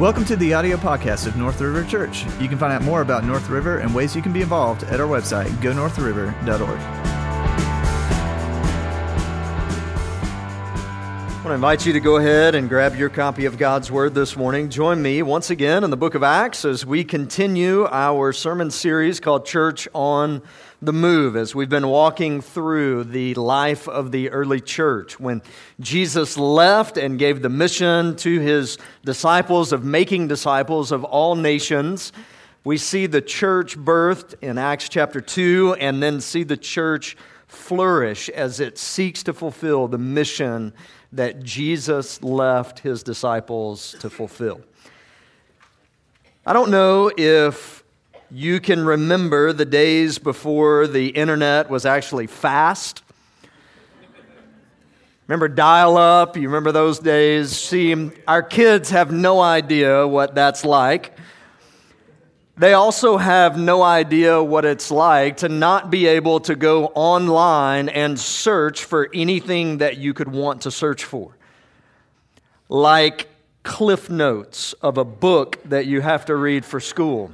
Welcome to the audio podcast of North River Church. You can find out more about North River and ways you can be involved at our website, gonorthriver.org. I want to invite you to go ahead and grab your copy of God's Word this morning. Join me once again in the book of Acts as we continue our sermon series called Church on the Move, as we've been walking through the life of the early church. When Jesus left and gave the mission to his disciples of making disciples of all nations, we see the church birthed in Acts chapter 2 and then see the church flourish as it seeks to fulfill the mission that Jesus left his disciples to fulfill. I don't know if you can remember the days before the internet was actually fast. Remember dial up? You remember those days? See, our kids have no idea what that's like. They also have no idea what it's like to not be able to go online and search for anything that you could want to search for. Like cliff notes of a book that you have to read for school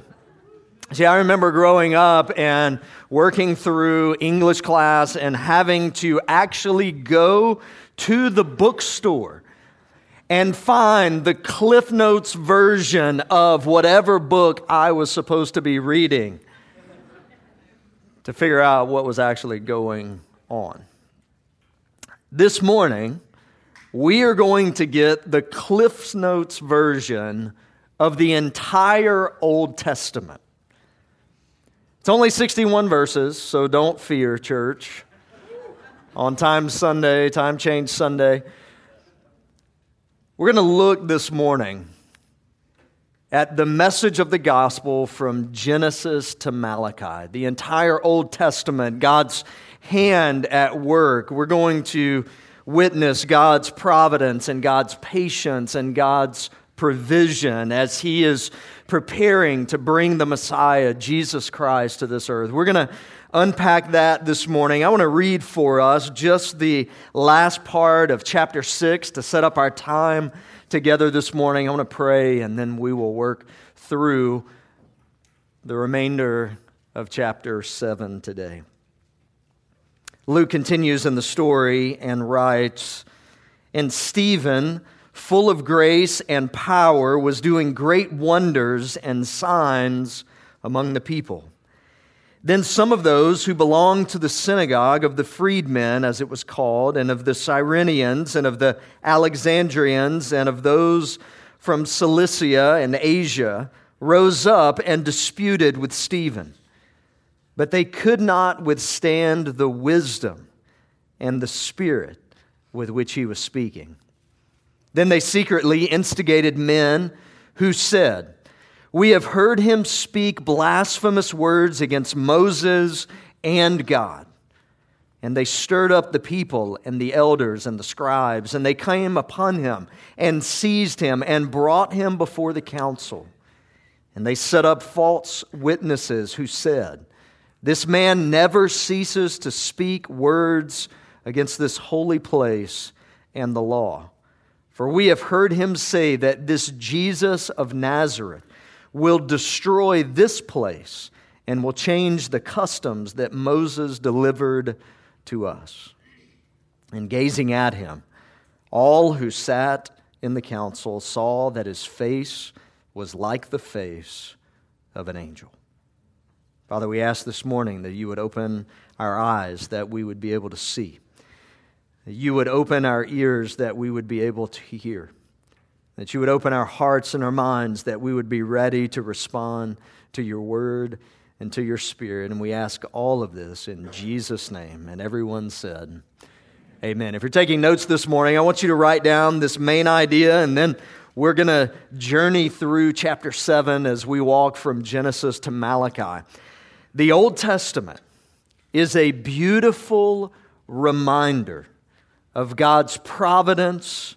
See, I remember growing up and working through English class and having to actually go to the bookstore and find the Cliff Notes version of whatever book I was supposed to be reading to figure out what was actually going on. This morning, we are going to get the Cliff Notes version of the entire Old Testament. It's only 61 verses, so don't fear, church. On Time Sunday, Time Change Sunday. We're going to look this morning at the message of the gospel from Genesis to Malachi, the entire Old Testament, God's hand at work. We're going to witness God's providence and God's patience and God's provision as He is preparing to bring the Messiah, Jesus Christ, to this earth. We're going to unpack that this morning. I want to read for us just the last part of chapter 6 to set up our time together this morning. I want to pray, and then we will work through the remainder of chapter 7 today. Luke continues in the story and writes, And Stephen, full of grace and power, was doing great wonders and signs among the people. Then some of those who belonged to the synagogue of the freedmen, as it was called, and of the Cyrenians, and of the Alexandrians, and of those from Cilicia and Asia, rose up and disputed with Stephen. But they could not withstand the wisdom and the spirit with which he was speaking. Then they secretly instigated men who said, We have heard him speak blasphemous words against Moses and God. And they stirred up the people and the elders and the scribes, and they came upon him and seized him and brought him before the council. And they set up false witnesses who said, This man never ceases to speak words against this holy place and the law. For we have heard him say that this Jesus of Nazareth will destroy this place and will change the customs that Moses delivered to us. And gazing at him, all who sat in the council saw that his face was like the face of an angel. Father, we ask this morning that you would open our eyes, that we would be able to see that you would open our ears that we would be able to hear. That you would open our hearts and our minds that we would be ready to respond to your word and to your spirit. And we ask all of this in Jesus' name. And everyone said, Amen. If you're taking notes this morning, I want you to write down this main idea and then we're going to journey through chapter 7 as we walk from Genesis to Malachi. The Old Testament is a beautiful reminder of God's providence,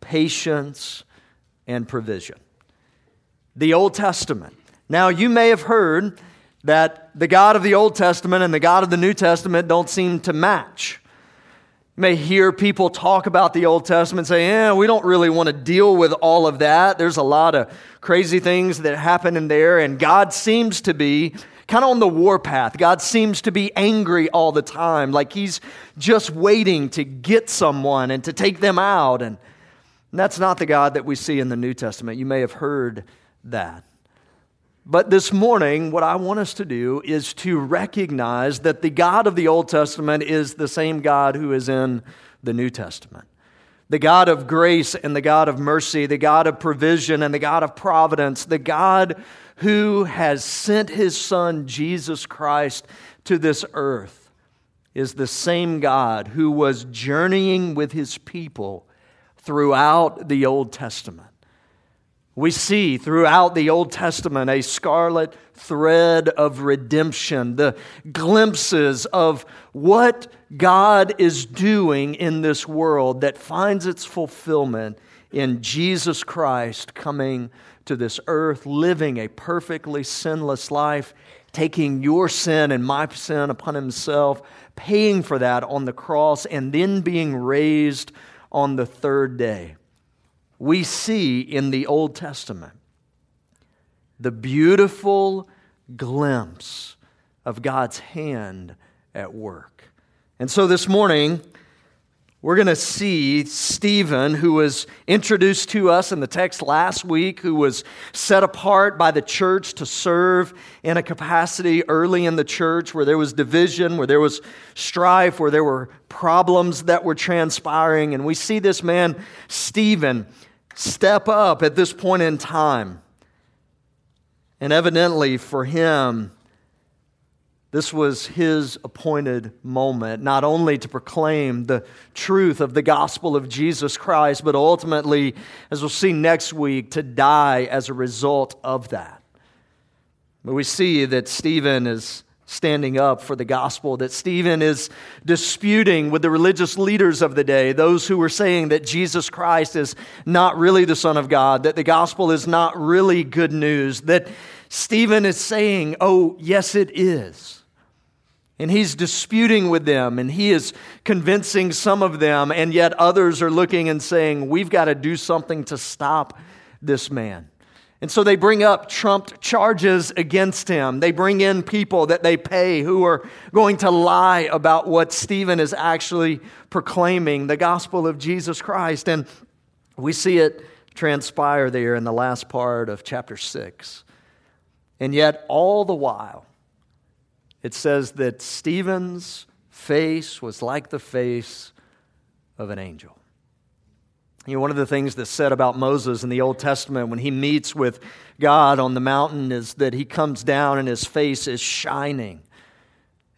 patience, and provision. The Old Testament. Now, you may have heard that the God of the Old Testament and the God of the New Testament don't seem to match. You may hear people talk about the Old Testament say, yeah, we don't really want to deal with all of that. There's a lot of crazy things that happen in there, and God seems to be kind of on the warpath. God seems to be angry all the time, like He's just waiting to get someone and to take them out. And that's not the God that we see in the New Testament. You may have heard that. But this morning, what I want us to do is to recognize that the God of the Old Testament is the same God who is in the New Testament. The God of grace and the God of mercy, the God of provision and the God of providence, the God who has sent his Son, Jesus Christ, to this earth, is the same God who was journeying with his people throughout the Old Testament. We see throughout the Old Testament a scarlet thread of redemption, the glimpses of what God is doing in this world that finds its fulfillment in Jesus Christ coming to this earth, living a perfectly sinless life, taking your sin and my sin upon himself, paying for that on the cross, and then being raised on the third day we see in the Old Testament the beautiful glimpse of God's hand at work. And so this morning, we're going to see Stephen, who was introduced to us in the text last week, who was set apart by the church to serve in a capacity early in the church where there was division, where there was strife, where there were problems that were transpiring. And we see this man, Stephen, step up at this point in time. And evidently, for him, this was his appointed moment, not only to proclaim the truth of the gospel of Jesus Christ, but ultimately, as we'll see next week, to die as a result of that. But we see that Stephen is standing up for the gospel, that Stephen is disputing with the religious leaders of the day, those who were saying that Jesus Christ is not really the Son of God, that the gospel is not really good news, that Stephen is saying, oh, yes, it is. And he's disputing with them and he is convincing some of them, and yet others are looking and saying, we've got to do something to stop this man. And so they bring up trumped charges against him. They bring in people that they pay who are going to lie about what Stephen is actually proclaiming the gospel of Jesus Christ. And we see it transpire there in the last part of chapter 6. And yet, all the while, it says that Stephen's face was like the face of an angel. You know, one of the things that's said about Moses in the Old Testament when he meets with God on the mountain is that he comes down and his face is shining.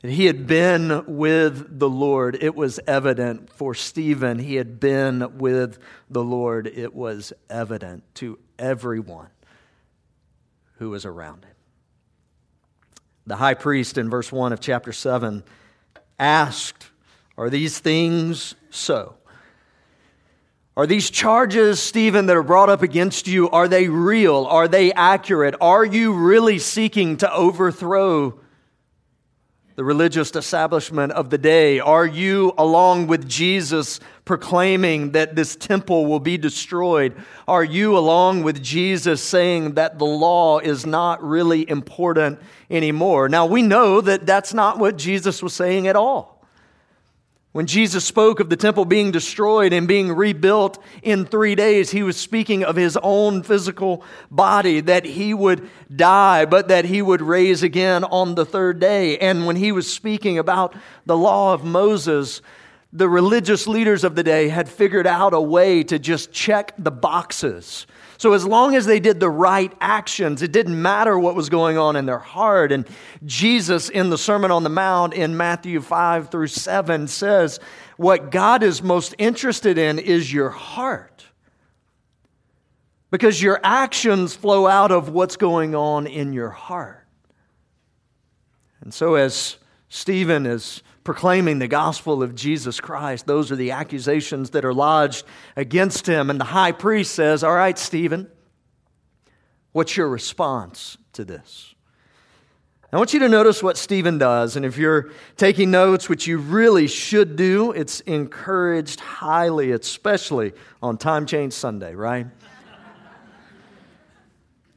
He had been with the Lord. It was evident for Stephen. He had been with the Lord. It was evident to everyone who was around him. The high priest in verse 1 of chapter 7 asked, Are these things so? Are these charges, Stephen, that are brought up against you, are they real? Are they accurate? Are you really seeking to overthrow the religious establishment of the day? Are you, along with Jesus, proclaiming that this temple will be destroyed? Are you, along with Jesus, saying that the law is not really important anymore? Now, we know that that's not what Jesus was saying at all. When Jesus spoke of the temple being destroyed and being rebuilt in three days, he was speaking of his own physical body, that he would die, but that he would raise again on the third day. And when he was speaking about the law of Moses, the religious leaders of the day had figured out a way to just check the boxes so, as long as they did the right actions, it didn't matter what was going on in their heart. And Jesus, in the Sermon on the Mount in Matthew 5 through 7, says, What God is most interested in is your heart. Because your actions flow out of what's going on in your heart. And so, as Stephen is proclaiming the gospel of Jesus Christ. Those are the accusations that are lodged against him. And the high priest says, All right, Stephen, what's your response to this? I want you to notice what Stephen does. And if you're taking notes, which you really should do, it's encouraged highly, especially on Time Change Sunday, right?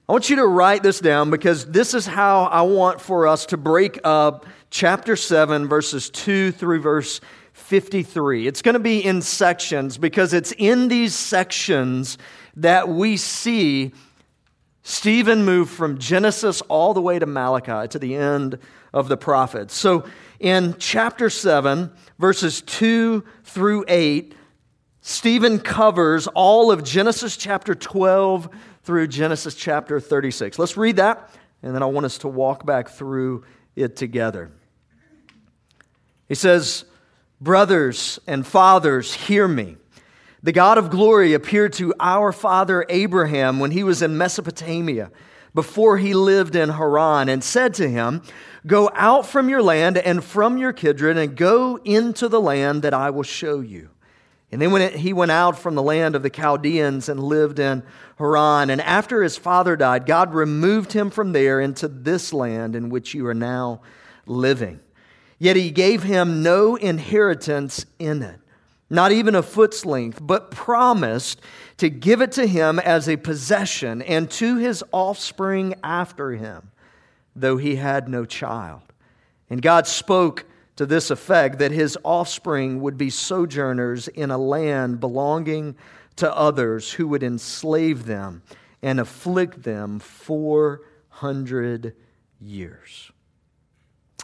I want you to write this down because this is how I want for us to break up chapter 7, verses 2 through verse 53. It's going to be in sections because it's in these sections that we see Stephen move from Genesis all the way to Malachi, to the end of the prophets. So in chapter 7, verses 2 through 8, Stephen covers all of Genesis chapter 12 through Genesis chapter 36. Let's read that, and then I want us to walk back through it together. He says, Brothers and fathers, hear me. The God of glory appeared to our father Abraham when he was in Mesopotamia, before he lived in Haran, and said to him, Go out from your land and from your kindred, and go into the land that I will show you. And then when he went out from the land of the Chaldeans and lived in Haran, and after his father died, God removed him from there into this land in which you are now living. Yet he gave him no inheritance in it not even a foot's length, but promised to give it to him as a possession and to his offspring after him, though he had no child. And God spoke to this effect that his offspring would be sojourners in a land belonging to others who would enslave them and afflict them 400 years.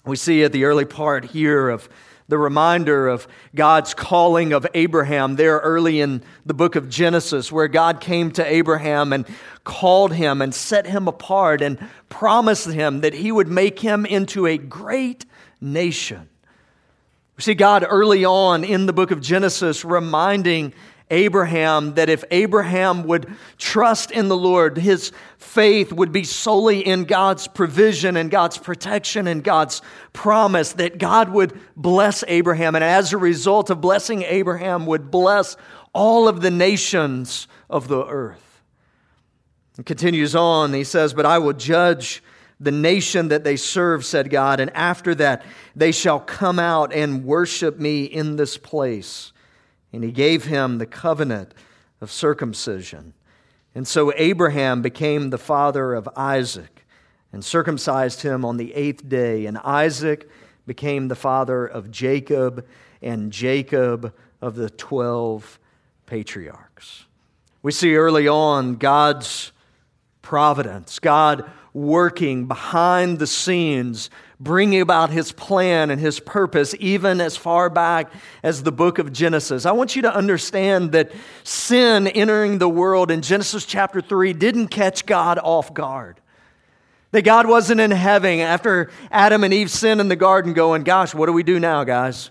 We see at the early part here of the reminder of God's calling of Abraham there early in the book of Genesis, where God came to Abraham and called him and set him apart and promised him that he would make him into a great nation. We see God early on in the book of Genesis reminding Abraham that if Abraham would trust in the Lord, his faith would be solely in God's provision and God's protection and God's promise, that God would bless Abraham. And as a result of blessing Abraham, would bless all of the nations of the earth. It continues on, he says, But I will judge the nation that they serve, said God, and after that they shall come out and worship me in this place and he gave him the covenant of circumcision. And so Abraham became the father of Isaac and circumcised him on the eighth day. And Isaac became the father of Jacob, and Jacob of the 12 patriarchs. We see early on God's providence, God working behind the scenes bringing about his plan and his purpose, even as far back as the book of Genesis. I want you to understand that sin entering the world in Genesis chapter 3 didn't catch God off guard. That God wasn't in heaven after Adam and Eve sinned in the garden going, Gosh, what do we do now, guys?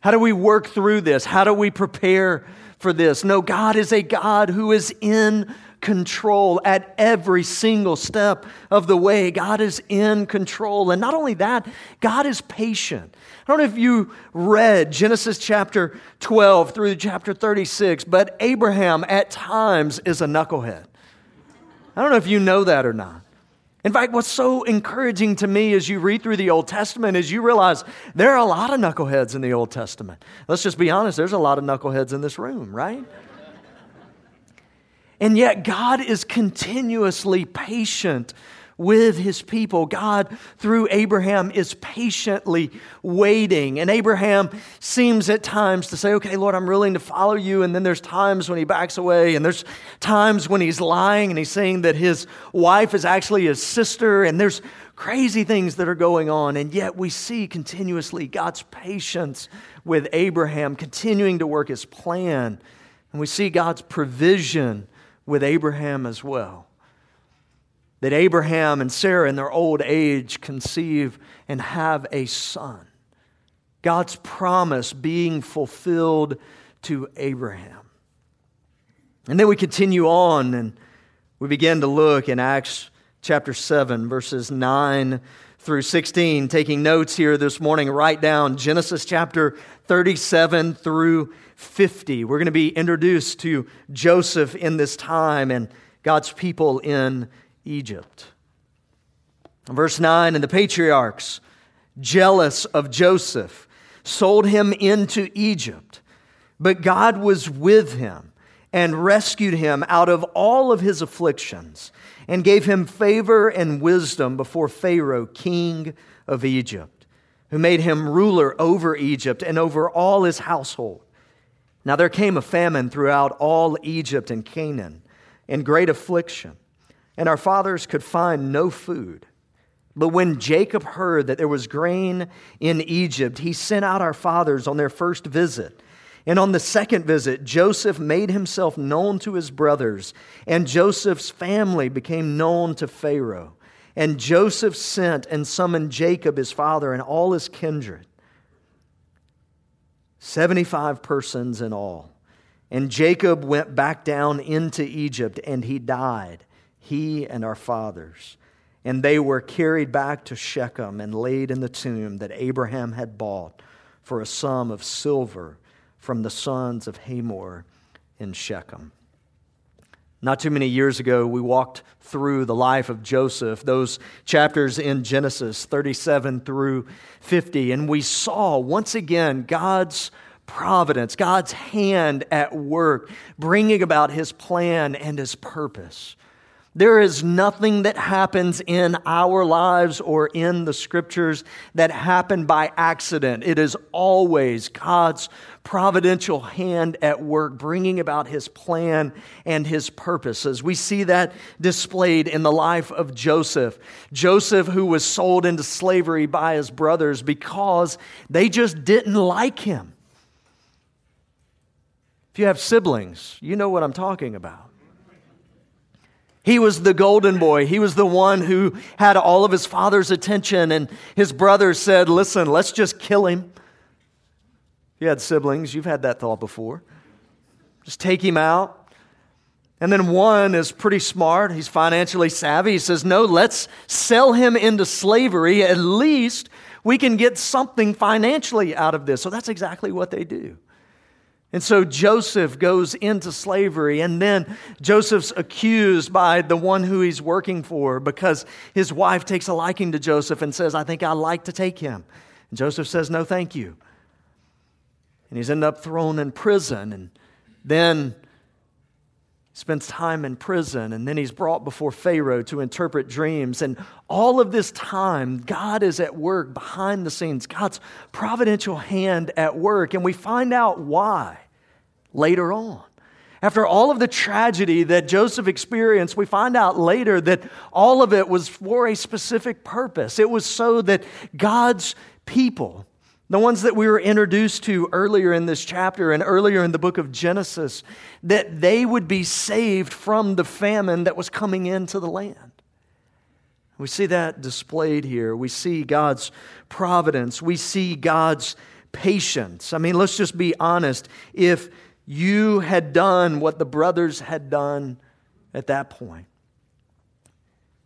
How do we work through this? How do we prepare for this? No, God is a God who is in control at every single step of the way. God is in control. And not only that, God is patient. I don't know if you read Genesis chapter 12 through chapter 36, but Abraham at times is a knucklehead. I don't know if you know that or not. In fact, what's so encouraging to me as you read through the Old Testament is you realize there are a lot of knuckleheads in the Old Testament. Let's just be honest, there's a lot of knuckleheads in this room, right? And yet, God is continuously patient with his people. God, through Abraham, is patiently waiting. And Abraham seems at times to say, Okay, Lord, I'm willing to follow you. And then there's times when he backs away. And there's times when he's lying and he's saying that his wife is actually his sister. And there's crazy things that are going on. And yet we see continuously God's patience with Abraham continuing to work his plan. And we see God's provision with Abraham as well. That Abraham and Sarah, in their old age, conceive and have a son. God's promise being fulfilled to Abraham. And then we continue on and we begin to look in Acts chapter 7, verses 9 through 16. Taking notes here this morning, write down Genesis chapter 37 through 50. We're going to be introduced to Joseph in this time and God's people in Egypt. Verse 9 And the patriarchs, jealous of Joseph, sold him into Egypt. But God was with him and rescued him out of all of his afflictions and gave him favor and wisdom before Pharaoh, king of Egypt, who made him ruler over Egypt and over all his household. Now there came a famine throughout all Egypt and Canaan, and great affliction, and our fathers could find no food. But when Jacob heard that there was grain in Egypt, he sent out our fathers on their first visit. And on the second visit, Joseph made himself known to his brothers, and Joseph's family became known to Pharaoh. And Joseph sent and summoned Jacob, his father, and all his kindred 75 persons in all. And Jacob went back down into Egypt, and he died, he and our fathers. And they were carried back to Shechem and laid in the tomb that Abraham had bought for a sum of silver from the sons of Hamor in Shechem. Not too many years ago, we walked through the life of Joseph, those chapters in Genesis 37 through 50, and we saw once again God's providence, God's hand at work, bringing about his plan and his purpose. There is nothing that happens in our lives or in the scriptures that happen by accident. It is always God's providential hand at work, bringing about his plan and his purposes. We see that displayed in the life of Joseph. Joseph, who was sold into slavery by his brothers because they just didn't like him. If you have siblings, you know what I'm talking about. He was the golden boy. He was the one who had all of his father's attention, and his brothers said, Listen, let's just kill him. You had siblings, you've had that thought before. Just take him out. And then one is pretty smart. He's financially savvy. He says, No, let's sell him into slavery. At least we can get something financially out of this. So that's exactly what they do. And so Joseph goes into slavery, and then Joseph's accused by the one who he's working for because his wife takes a liking to Joseph and says, I think I'd like to take him. And Joseph says, No, thank you. And he's ended up thrown in prison, and then spends time in prison, and then he's brought before Pharaoh to interpret dreams. And all of this time, God is at work behind the scenes, God's providential hand at work, and we find out why later on. After all of the tragedy that Joseph experienced, we find out later that all of it was for a specific purpose. It was so that God's people, the ones that we were introduced to earlier in this chapter and earlier in the book of Genesis, that they would be saved from the famine that was coming into the land. We see that displayed here. We see God's providence. We see God's patience. I mean, let's just be honest. If you had done what the brothers had done at that point.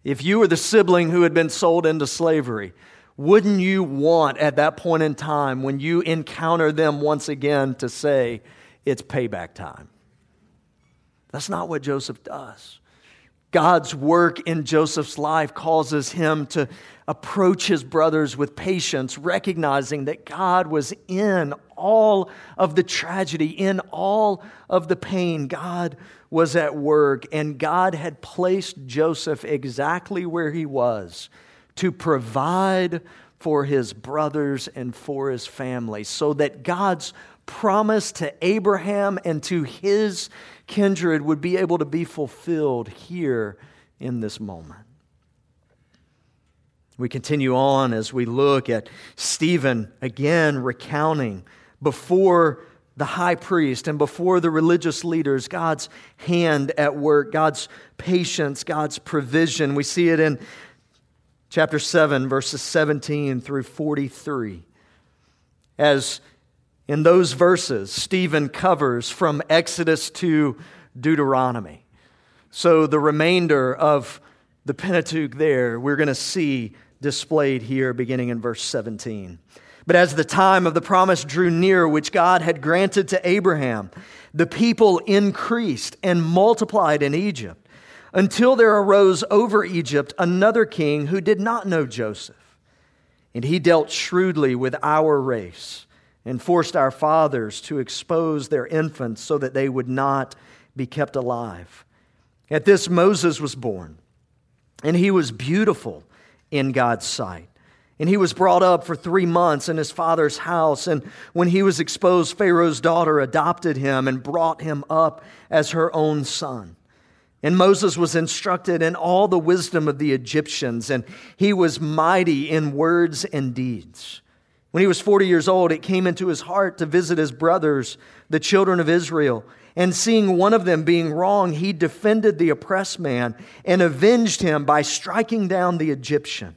If you were the sibling who had been sold into slavery, wouldn't you want at that point in time when you encounter them once again to say, it's payback time? That's not what Joseph does. God's work in Joseph's life causes him to approach his brothers with patience, recognizing that God was in all of the tragedy, in all of the pain. God was at work, and God had placed Joseph exactly where he was to provide for his brothers and for his family, so that God's promise to Abraham and to his kindred would be able to be fulfilled here in this moment. We continue on as we look at Stephen again recounting before the high priest and before the religious leaders God's hand at work, God's patience, God's provision. We see it in chapter 7, verses 17 through 43. As in those verses, Stephen covers from Exodus to Deuteronomy. So the remainder of the Pentateuch there, we're going to see displayed here beginning in verse 17. But as the time of the promise drew near, which God had granted to Abraham, the people increased and multiplied in Egypt until there arose over Egypt another king who did not know Joseph. And he dealt shrewdly with our race and forced our fathers to expose their infants so that they would not be kept alive. At this, Moses was born, and he was beautiful in God's sight. And he was brought up for three months in his father's house. And when he was exposed, Pharaoh's daughter adopted him and brought him up as her own son. And Moses was instructed in all the wisdom of the Egyptians, and he was mighty in words and deeds. When he was 40 years old, it came into his heart to visit his brothers, the children of Israel. And seeing one of them being wrong, he defended the oppressed man and avenged him by striking down the Egyptian.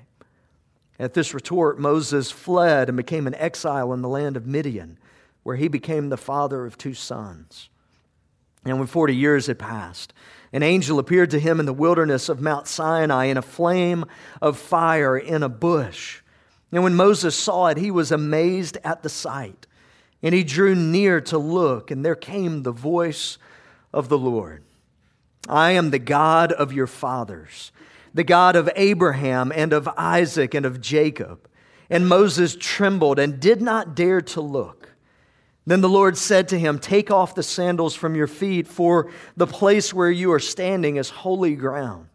At this retort, Moses fled and became an exile in the land of Midian, where he became the father of two sons. And when 40 years had passed, an angel appeared to him in the wilderness of Mount Sinai in a flame of fire in a bush. And when Moses saw it, he was amazed at the sight. And he drew near to look, and there came the voice of the Lord I am the God of your fathers, the God of Abraham and of Isaac and of Jacob. And Moses trembled and did not dare to look. Then the Lord said to him, Take off the sandals from your feet, for the place where you are standing is holy ground.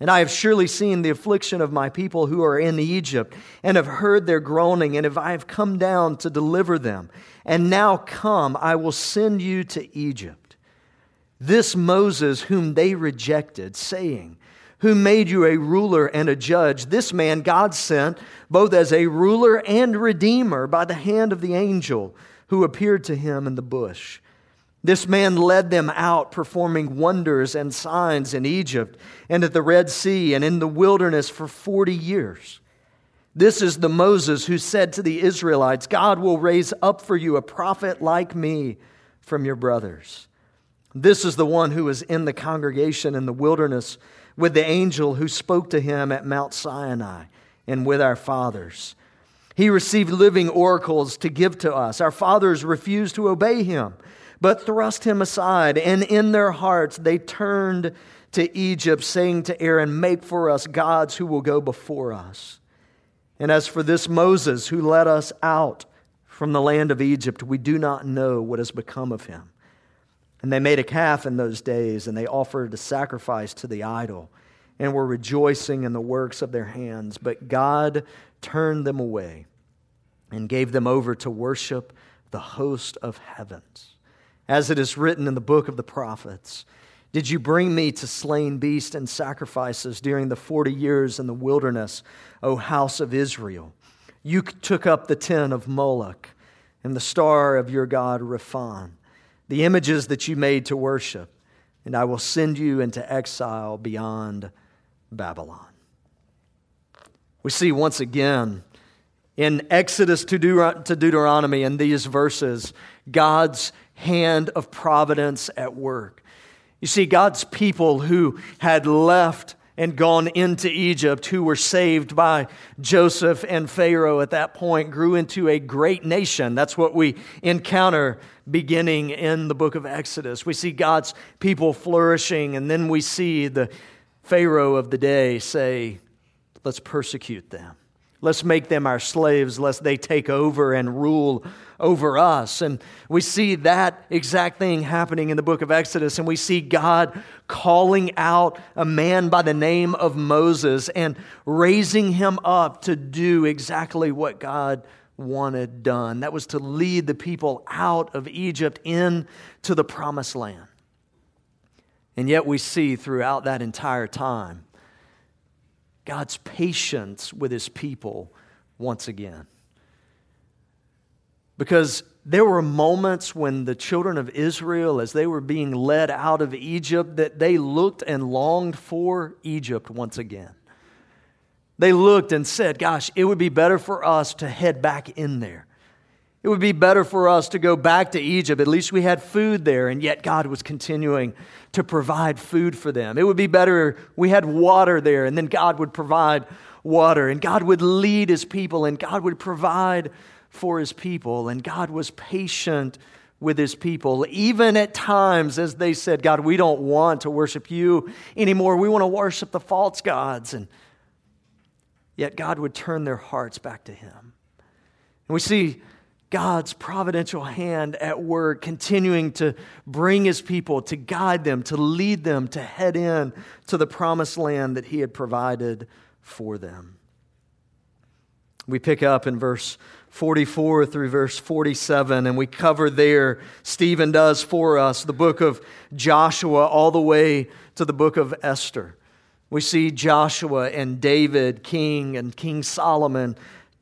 And I have surely seen the affliction of my people who are in Egypt, and have heard their groaning, and if I have come down to deliver them. And now come, I will send you to Egypt. This Moses, whom they rejected, saying, Who made you a ruler and a judge, this man God sent, both as a ruler and redeemer by the hand of the angel who appeared to him in the bush. This man led them out, performing wonders and signs in Egypt and at the Red Sea and in the wilderness for 40 years. This is the Moses who said to the Israelites, God will raise up for you a prophet like me from your brothers. This is the one who was in the congregation in the wilderness with the angel who spoke to him at Mount Sinai and with our fathers. He received living oracles to give to us. Our fathers refused to obey him, but thrust him aside, and in their hearts they turned to Egypt, saying to Aaron, Make for us gods who will go before us. And as for this Moses who led us out from the land of Egypt, we do not know what has become of him. And they made a calf in those days, and they offered a sacrifice to the idol, and were rejoicing in the works of their hands. But God turned them away and gave them over to worship the host of heavens. As it is written in the book of the prophets, did you bring me to slain beasts and sacrifices during the 40 years in the wilderness, O house of Israel? You took up the tin of Moloch and the star of your God Rephan, the images that you made to worship, and I will send you into exile beyond Babylon. We see once again in Exodus to, Deuteronomy in these verses God's hand of providence at work. You see, God's people who had left and gone into Egypt, who were saved by Joseph and Pharaoh at that point, grew into a great nation. That's what we encounter beginning in the book of Exodus. We see God's people flourishing, and then we see the Pharaoh of the day say, Let's persecute them. Let's make them our slaves, lest they take over and rule over us. And we see that exact thing happening in the book of Exodus. And we see God calling out a man by the name of Moses and raising him up to do exactly what God wanted done. That was to lead the people out of Egypt into the promised land. And yet we see throughout that entire time God's patience with his people once again. Because there were moments when the children of Israel, as they were being led out of Egypt, that they looked and longed for Egypt once again. They looked and said, Gosh, it would be better for us to head back in there. It would be better for us to go back to Egypt. At least we had food there, and yet God was continuing to provide food for them. It would be better we had water there, and then God would provide water, and God would lead his people, and God would provide for his people, and God was patient with his people. Even at times, as they said, God, we don't want to worship you anymore. We want to worship the false gods. And yet, God would turn their hearts back to him. And we see God's providential hand at work, continuing to bring his people, to guide them, to lead them, to head in to the promised land that he had provided for them. We pick up in verse 44 through verse 47, and we cover there, Stephen does for us, the book of Joshua all the way to the book of Esther. We see Joshua and David, king, and King Solomon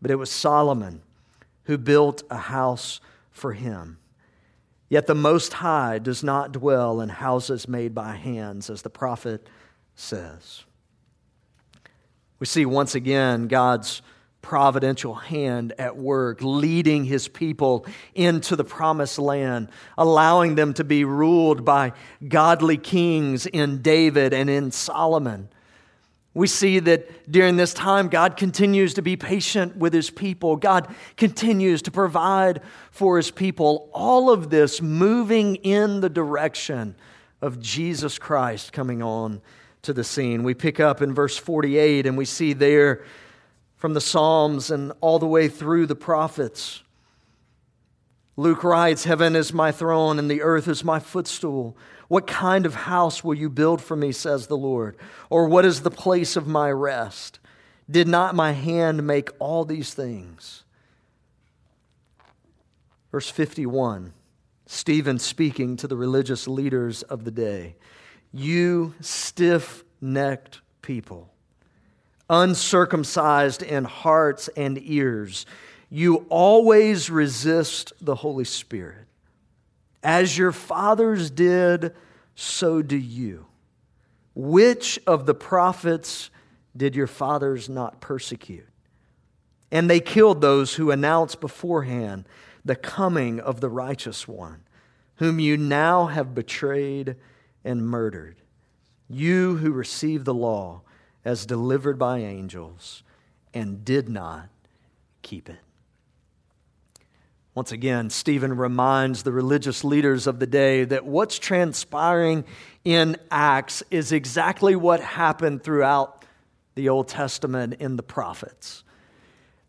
But it was Solomon who built a house for him. Yet the Most High does not dwell in houses made by hands, as the prophet says. We see once again God's providential hand at work, leading his people into the promised land, allowing them to be ruled by godly kings in David and in Solomon. We see that during this time, God continues to be patient with his people. God continues to provide for his people. All of this moving in the direction of Jesus Christ coming on to the scene. We pick up in verse 48 and we see there from the Psalms and all the way through the prophets. Luke writes, Heaven is my throne and the earth is my footstool. What kind of house will you build for me, says the Lord? Or what is the place of my rest? Did not my hand make all these things? Verse 51, Stephen speaking to the religious leaders of the day You stiff necked people uncircumcised in hearts and ears, you always resist the Holy Spirit. As your fathers did, so do you. Which of the prophets did your fathers not persecute? And they killed those who announced beforehand the coming of the righteous one, whom you now have betrayed and murdered. You who received the law as delivered by angels and did not keep it. Once again, Stephen reminds the religious leaders of the day that what's transpiring in Acts is exactly what happened throughout the Old Testament in the prophets.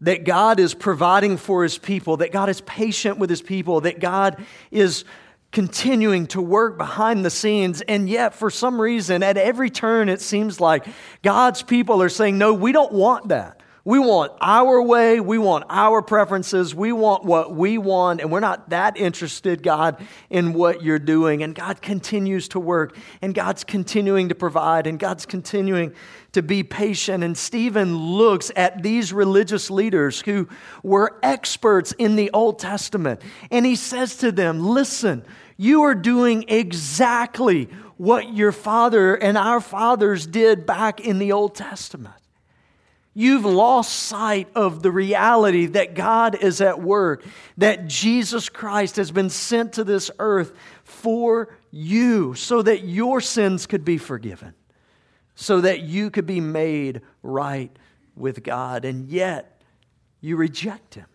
That God is providing for his people, that God is patient with his people, that God is continuing to work behind the scenes. And yet, for some reason, at every turn, it seems like God's people are saying, No, we don't want that. We want our way. We want our preferences. We want what we want. And we're not that interested, God, in what you're doing. And God continues to work. And God's continuing to provide. And God's continuing to be patient. And Stephen looks at these religious leaders who were experts in the Old Testament. And he says to them, Listen, you are doing exactly what your father and our fathers did back in the Old Testament. You've lost sight of the reality that God is at work, that Jesus Christ has been sent to this earth for you so that your sins could be forgiven, so that you could be made right with God. And yet, you reject Him.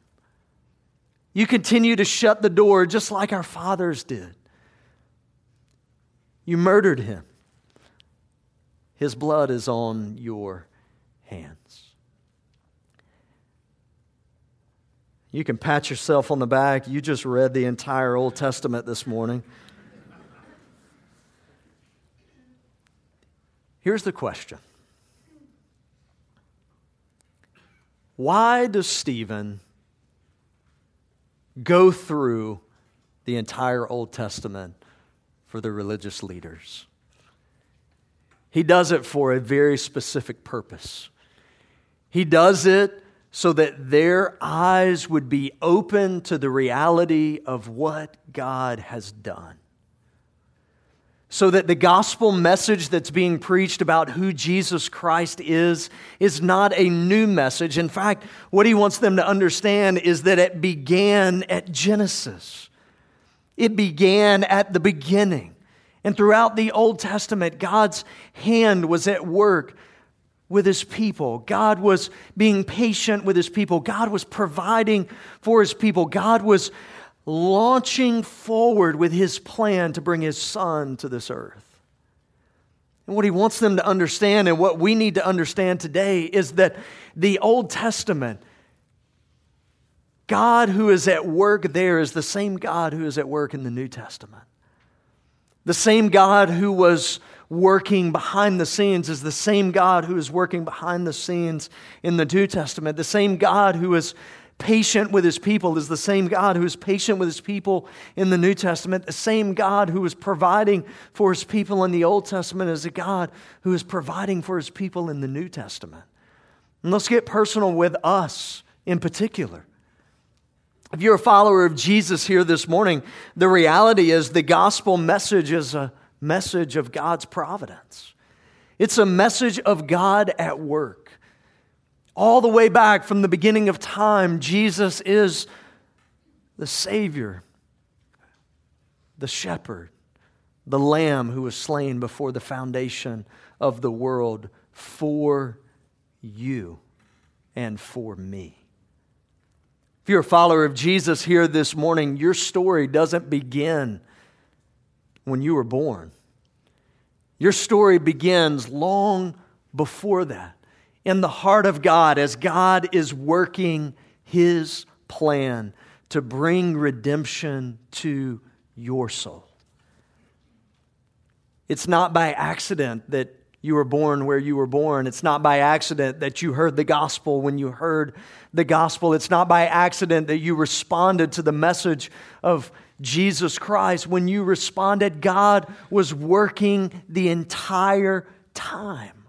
You continue to shut the door just like our fathers did. You murdered Him. His blood is on your hands. You can pat yourself on the back. You just read the entire Old Testament this morning. Here's the question Why does Stephen go through the entire Old Testament for the religious leaders? He does it for a very specific purpose. He does it so that their eyes would be open to the reality of what God has done so that the gospel message that's being preached about who Jesus Christ is is not a new message. In fact, what he wants them to understand is that it began at Genesis. It began at the beginning. And throughout the Old Testament, God's hand was at work with his people. God was being patient with his people. God was providing for his people. God was launching forward with his plan to bring his son to this earth. And what he wants them to understand, and what we need to understand today, is that the Old Testament, God who is at work there, is the same God who is at work in the New Testament. The same God who was working behind the scenes is the same God who is working behind the scenes in the New Testament. The same God who is patient with his people is the same God who is patient with his people in the New Testament. The same God who is providing for his people in the Old Testament is a God who is providing for his people in the New Testament. And let's get personal with us in particular. If you're a follower of Jesus here this morning, the reality is the gospel message is a message of God's providence. It's a message of God at work. All the way back from the beginning of time, Jesus is the Savior, the shepherd, the lamb who was slain before the foundation of the world for you and for me. If you're a follower of Jesus here this morning, your story doesn't begin when you were born. Your story begins long before that in the heart of God as God is working his plan to bring redemption to your soul. It's not by accident that you were born where you were born. It's not by accident that you heard the gospel when you heard the gospel. It's not by accident that you responded to the message of Jesus Christ. When you responded, God was working the entire time.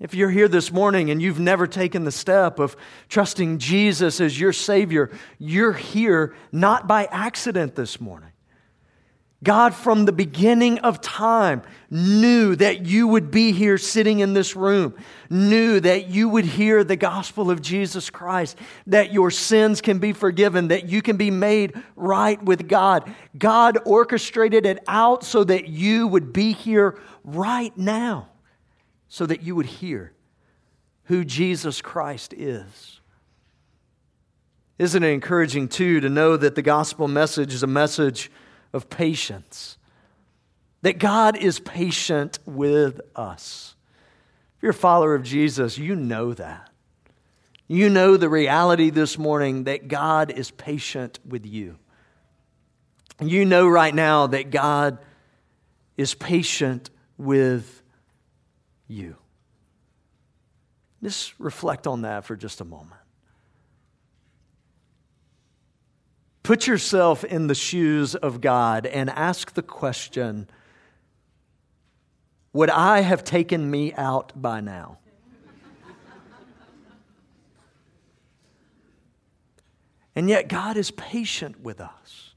If you're here this morning and you've never taken the step of trusting Jesus as your Savior, you're here not by accident this morning. God, from the beginning of time, knew that you would be here sitting in this room, knew that you would hear the gospel of Jesus Christ, that your sins can be forgiven, that you can be made right with God. God orchestrated it out so that you would be here right now so that you would hear who Jesus Christ is. Isn't it encouraging, too, to know that the gospel message is a message of patience? That God is patient with us. If you're a follower of Jesus, you know that. You know the reality this morning that God is patient with you. You know right now that God is patient with you. Just reflect on that for just a moment. Put yourself in the shoes of God and ask the question Would I have taken me out by now? and yet, God is patient with us.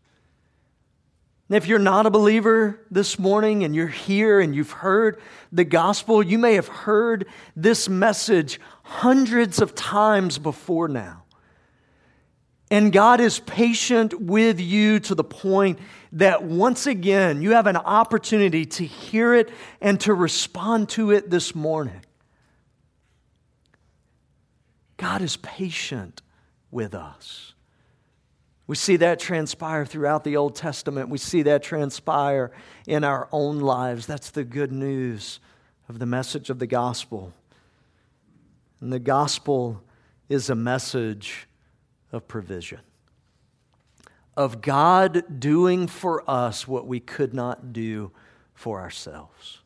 If you're not a believer this morning and you're here and you've heard the gospel, you may have heard this message hundreds of times before now. And God is patient with you to the point that once again you have an opportunity to hear it and to respond to it this morning. God is patient with us. We see that transpire throughout the Old Testament. We see that transpire in our own lives. That's the good news of the message of the gospel. And the gospel is a message of provision, of God doing for us what we could not do for ourselves.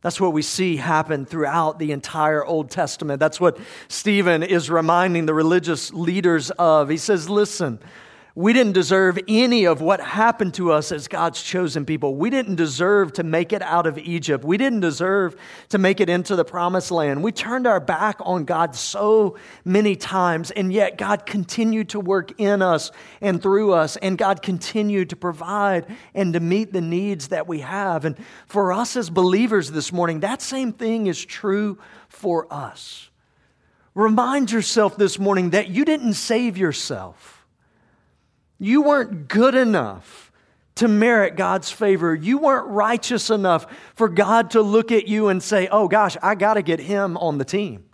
That's what we see happen throughout the entire Old Testament. That's what Stephen is reminding the religious leaders of. He says, Listen, we didn't deserve any of what happened to us as God's chosen people. We didn't deserve to make it out of Egypt. We didn't deserve to make it into the promised land. We turned our back on God so many times, and yet God continued to work in us and through us, and God continued to provide and to meet the needs that we have. And for us as believers this morning, that same thing is true for us. Remind yourself this morning that you didn't save yourself. You weren't good enough to merit God's favor. You weren't righteous enough for God to look at you and say, oh gosh, I got to get him on the team.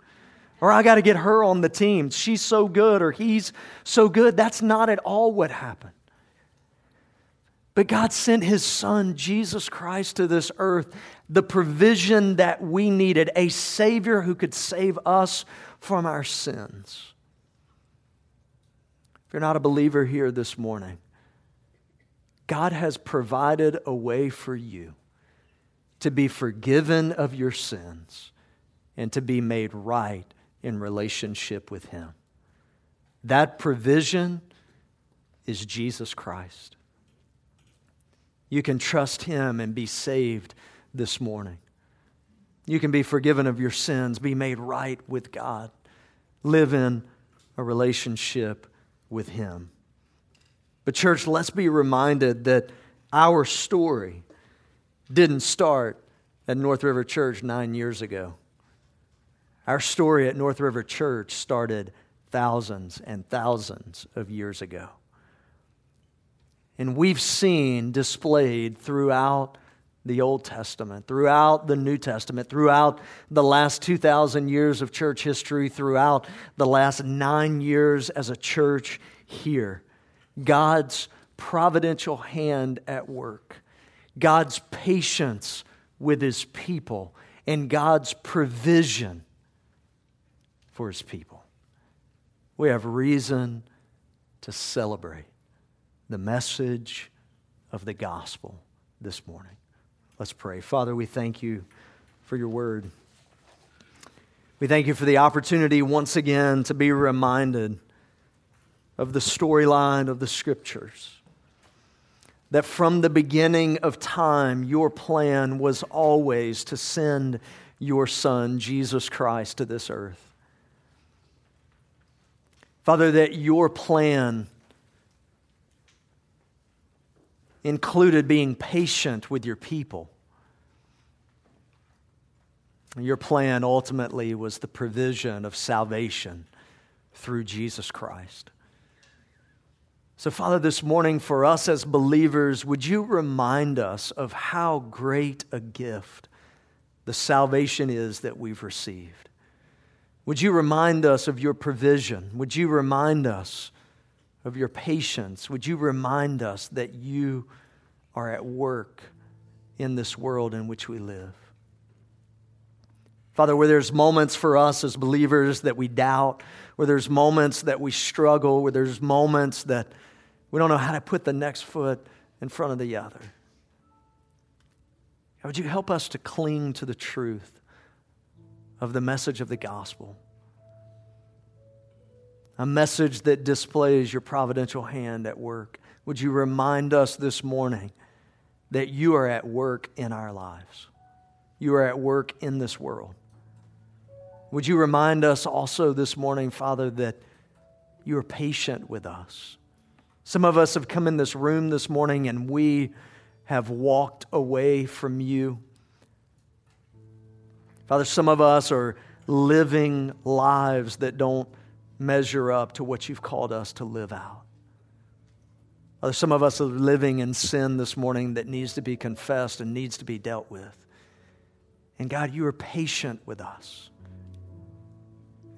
Or I got to get her on the team. She's so good or he's so good. That's not at all what happened. But God sent his son, Jesus Christ, to this earth, the provision that we needed, a Savior who could save us from our sins you're not a believer here this morning, God has provided a way for you to be forgiven of your sins and to be made right in relationship with Him. That provision is Jesus Christ. You can trust Him and be saved this morning. You can be forgiven of your sins, be made right with God, live in a relationship with Him. But, church, let's be reminded that our story didn't start at North River Church nine years ago. Our story at North River Church started thousands and thousands of years ago. And we've seen displayed throughout the Old Testament, throughout the New Testament, throughout the last 2,000 years of church history, throughout the last nine years as a church here. God's providential hand at work, God's patience with his people, and God's provision for his people. We have reason to celebrate the message of the gospel this morning. Let's pray. Father, we thank you for your word. We thank you for the opportunity once again to be reminded of the storyline of the scriptures. That from the beginning of time, your plan was always to send your Son, Jesus Christ, to this earth. Father, that your plan included being patient with your people. Your plan ultimately was the provision of salvation through Jesus Christ. So, Father, this morning for us as believers, would you remind us of how great a gift the salvation is that we've received? Would you remind us of your provision? Would you remind us of your patience. Would you remind us that you are at work in this world in which we live? Father, where there's moments for us as believers that we doubt, where there's moments that we struggle, where there's moments that we don't know how to put the next foot in front of the other. Would you help us to cling to the truth of the message of the gospel? A message that displays your providential hand at work. Would you remind us this morning that you are at work in our lives? You are at work in this world. Would you remind us also this morning, Father, that you are patient with us? Some of us have come in this room this morning and we have walked away from you. Father, some of us are living lives that don't measure up to what you've called us to live out. Are Some of us are living in sin this morning that needs to be confessed and needs to be dealt with. And God, you are patient with us.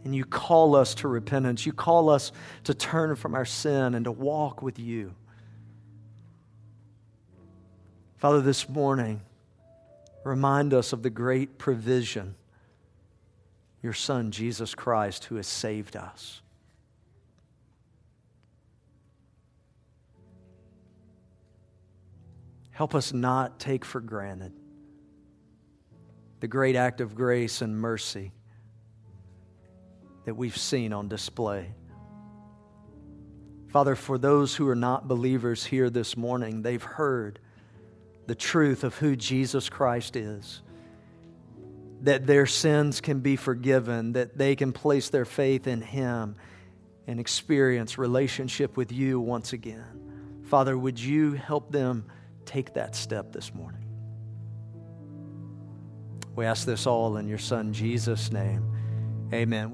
And you call us to repentance. You call us to turn from our sin and to walk with you. Father, this morning, remind us of the great provision your Son, Jesus Christ, who has saved us. Help us not take for granted the great act of grace and mercy that we've seen on display. Father, for those who are not believers here this morning, they've heard the truth of who Jesus Christ is that their sins can be forgiven, that they can place their faith in Him and experience relationship with you once again. Father, would you help them take that step this morning? We ask this all in your Son, Jesus' name. Amen.